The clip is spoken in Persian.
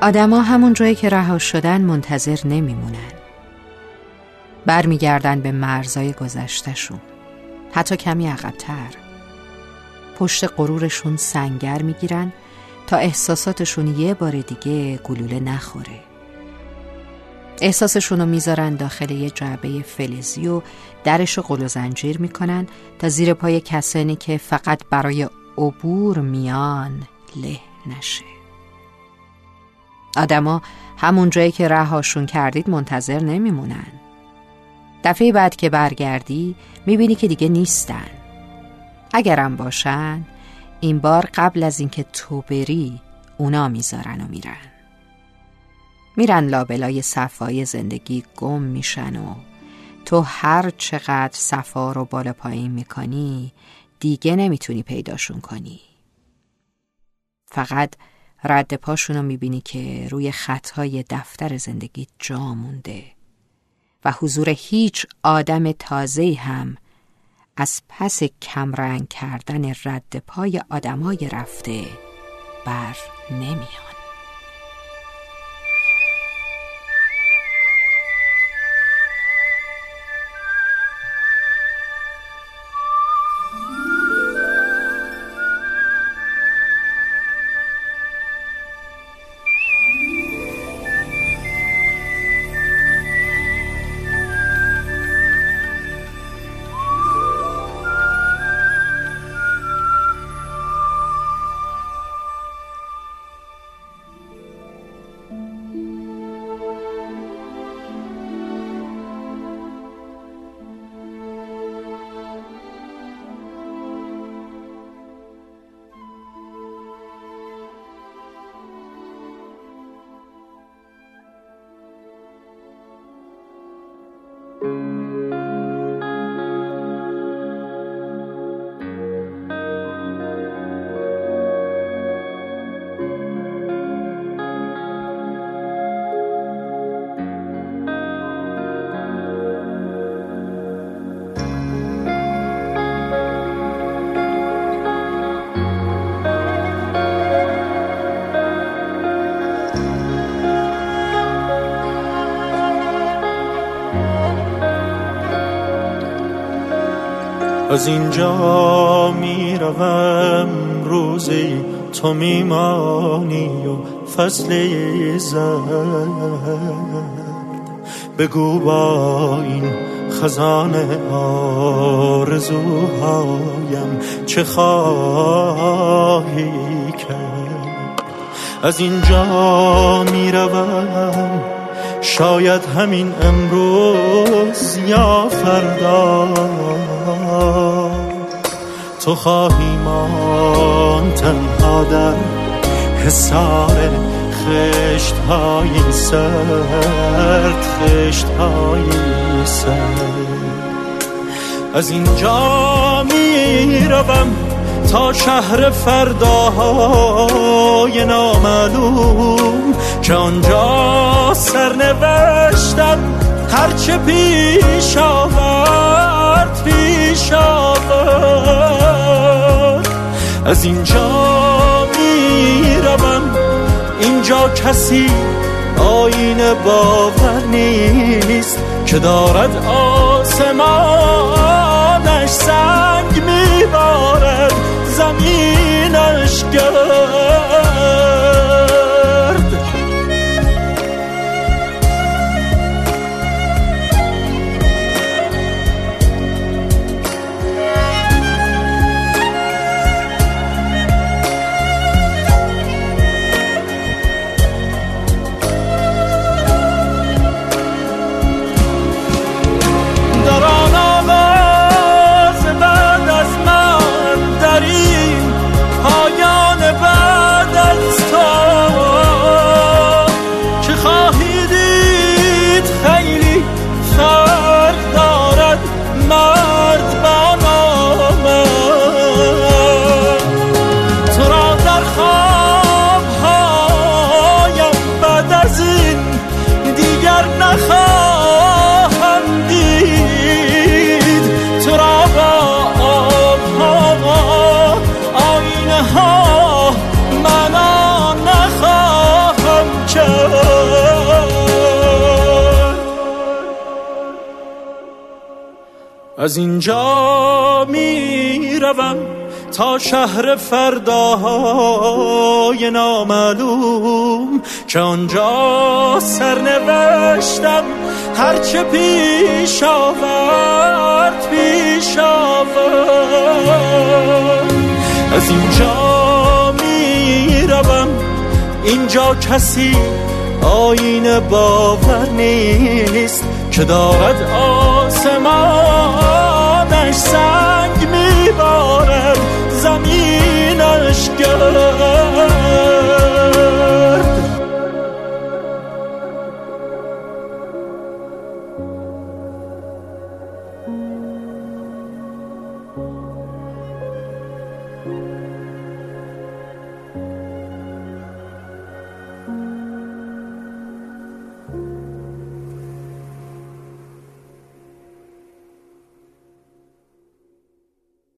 آدما همون جایی که رها شدن منتظر نمیمونن. برمیگردن به مرزای گذشتشون حتی کمی عقبتر. پشت غرورشون سنگر می‌گیرن تا احساساتشون یه بار دیگه گلوله نخوره. احساسشون رو می‌ذارن داخل یه جعبه فلزی و درش و زنجیر می‌کنن تا زیر پای کسانی که فقط برای عبور میان له نشه. آدما همون جایی که رهاشون کردید منتظر نمیمونن. دفعه بعد که برگردی می‌بینی که دیگه نیستن. اگرم باشن این بار قبل از اینکه تو بری اونا می‌ذارن و میرن. میرن لابلای صفای زندگی گم میشن و تو هر چقدر صفا رو بالا پایین می‌کنی دیگه نمی‌تونی پیداشون کنی. فقط رد پاشون رو می‌بینی که روی خطهای دفتر زندگی جا مونده و حضور هیچ آدم تازه هم از پس کمرنگ کردن رد پای آدمای رفته بر نمیاد. از اینجا می‌روم روزی تو میمانی و فصل زرد. بگو با این خزانه آرزوهایم چه خواهی کرد؟ از اینجا می‌روم شاید همین امروز یا فردا. تو خواهی مان تنها در حسار خشت های سرد خشت های سرد. از اینجا می روم تا شهر فرداهای نامعلوم که آنجا سرنوشتم هرچه پیش آورد پیش آورد. از اینجا می‌روم. اینجا کسی آین باور نیست که دارد آسمانش زمینش از اینجا می روم تا شهر فرداهای نامعلوم که آنجا سرنوشتم. هرچه پیش آورد پیش آورد. از اینجا می روم اینجا کسی آین باور نیست که دارد آسمانش سنگ میبارد زمینش گرد